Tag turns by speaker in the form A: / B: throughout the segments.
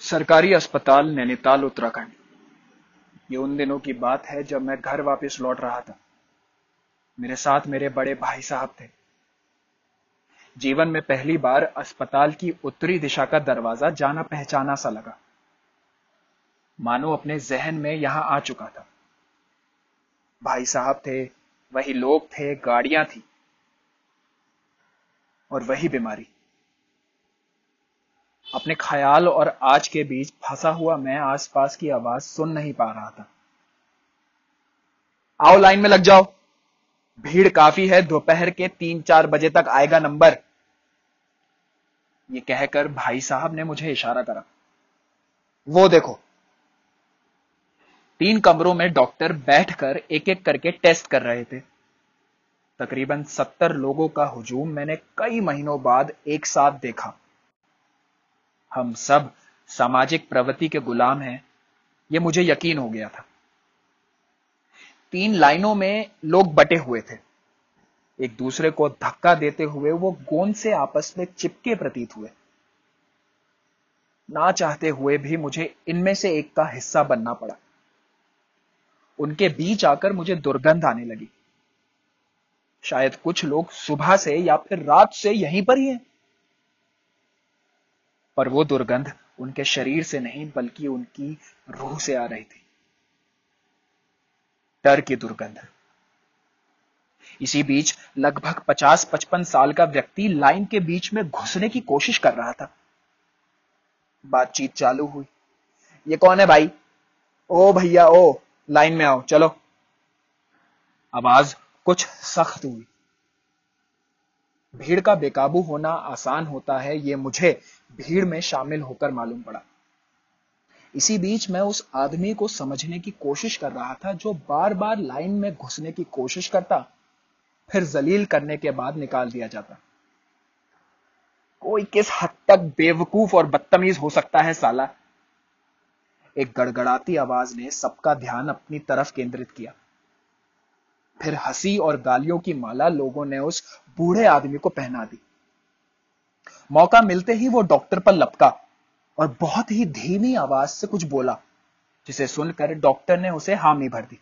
A: सरकारी अस्पताल, नैनीताल, उत्तराखंड। ये उन दिनों की बात है जब मैं घर वापस लौट रहा था। मेरे साथ मेरे बड़े भाई साहब थे। जीवन में पहली बार अस्पताल की उत्तरी दिशा का दरवाज़ा जाना पहचाना सा लगा। मानो अपने जहन में यहाँ आ चुका था। भाई साहब थे, वही लोग थे, गाड़ियाँ थी। और वही बीमारी। अपने ख्याल और आज के बीच फंसा हुआ मैं आसपास की आवाज़ सुन नहीं पा रहा था। आओ लाइन में लग जाओ। भीड़ काफ़ी है, दोपहर के तीन चार बजे तक आएगा नंबर। ये कहकर भाई साहब ने मुझे इशारा करा। वो देखो। तीन कमरों में डॉक्टर बैठकर एक एक करके टेस्ट कर रहे थे। तकरीबन सत्तर लोगों का हुजूम मैंने कई महीनों बाद एक साथ देखा। हम सब सामाजिक प्रवृत्ति के गुलाम हैं यह मुझे यकीन हो गया था। तीन लाइनों में लोग बटे हुए थे। एक दूसरे को धक्का देते हुए वो गोंद से आपस में चिपके प्रतीत हुए। ना चाहते हुए भी मुझे इनमें से एक का हिस्सा बनना पड़ा। उनके बीच आकर मुझे दुर्गंध आने लगी। शायद कुछ लोग सुबह से या फिर रात से यहीं पर ही हैं। पर वो दुर्गंध उनके शरीर से नहीं, बल्कि उनकी रूह से आ रही थी। डर की दुर्गंध। इसी बीच लगभग 50-55 साल का व्यक्ति लाइन के बीच में घुसने की कोशिश कर रहा था। बातचीत चालू हुई। ये कौन है भाई? ओ भैया, ओ, लाइन में आओ, चलो। आवाज़ कुछ सख्त हुई। भीड़ का बेकाबू होना आसान होता है, ये मुझे भीड़ में शामिल होकर मालूम पड़ा। इसी बीच मैं उस आदमी को समझने की कोशिश कर रहा था, जो बार बार लाइन में घुसने की कोशिश करता, फिर जलील करने के बाद निकाल दिया जाता। कोई किस हद तक बेवकूफ़ और बदतमीज हो सकता है, साला? एक गड़गड़ाती आवाज़ ने सबका ध्यान अपनी तरफ़ केंद्रित किया। फिर हँसी और गालियों की माला लोगों ने उस बूढ़े आदमी को पहना दी। मौका मिलते ही वो डॉक्टर पर लपका और बहुत ही धीमी आवाज़ से कुछ बोला, जिसे सुनकर डॉक्टर ने उसे हामी भर दी।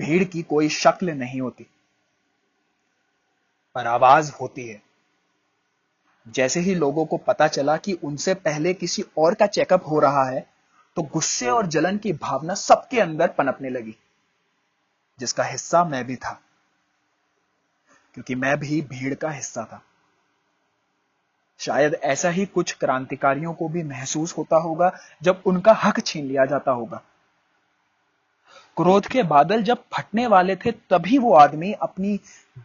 A: भीड़ की कोई शक्ल नहीं होती, पर आवाज़ होती है। जैसे ही लोगों को पता चला कि उनसे पहले किसी और का चेकअप हो रहा है तो गुस्से और जलन की भावना सबके अंदर पनपने लगी। जिसका हिस्सा मैं भी था, क्योंकि मैं भी भीड़ का हिस्सा था। शायद ऐसा ही कुछ क्रांतिकारियों को भी महसूस होता होगा जब उनका हक छीन लिया जाता होगा। क्रोध के बादल जब फटने वाले थे, तभी वो आदमी अपनी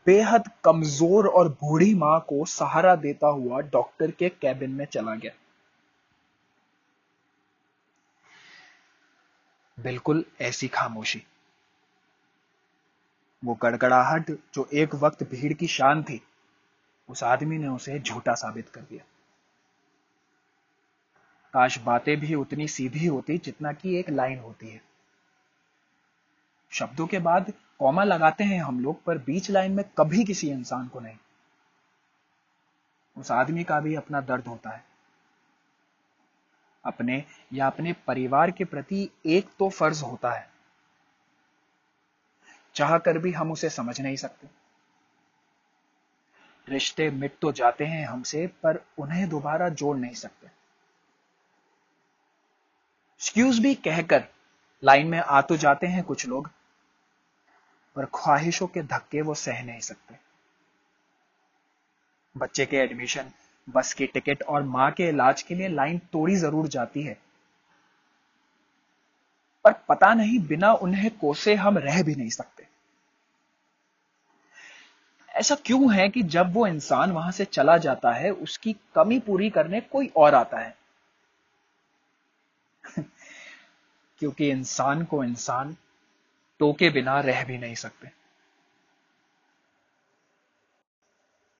A: बेहद कमज़ोर और बूढ़ी माँ को सहारा देता हुआ डॉक्टर के कैबिन में चला गया। बिल्कुल ऐसी खामोशी। वो गड़गड़ाहट, जो एक वक्त भीड़ की शान थी, उस आदमी ने उसे झूठा साबित कर दिया। काश बातें भी उतनी सीधी होती जितना कि एक लाइन होती है। शब्दों के बाद कॉमा लगाते हैं हम लोग, पर बीच लाइन में कभी किसी इंसान को नहीं। उस आदमी का भी अपना दर्द होता है। अपने या अपने परिवार के प्रति एक तो फ़र्ज़ होता है। चाह कर भी हम उसे समझ नहीं सकते। रिश्ते मिट तो जाते हैं हमसे, पर उन्हें दोबारा जोड़ नहीं सकते। एक्सक्यूज भी कहकर लाइन में आ तो जाते हैं कुछ लोग, पर ख्वाहिशों के धक्के वो सह नहीं सकते। बच्चे के एडमिशन बस की टिकट और माँ के इलाज के लिए लाइन तोड़ी ज़रूर जाती है। पर पता नहीं, बिना उन्हें कोसे हम रह भी नहीं सकते। ऐसा क्यों है कि जब वो इंसान वहाँ से चला जाता है, उसकी कमी पूरी करने कोई और आता है? क्योंकि इंसान को इंसान टोके बिना रह भी नहीं सकते।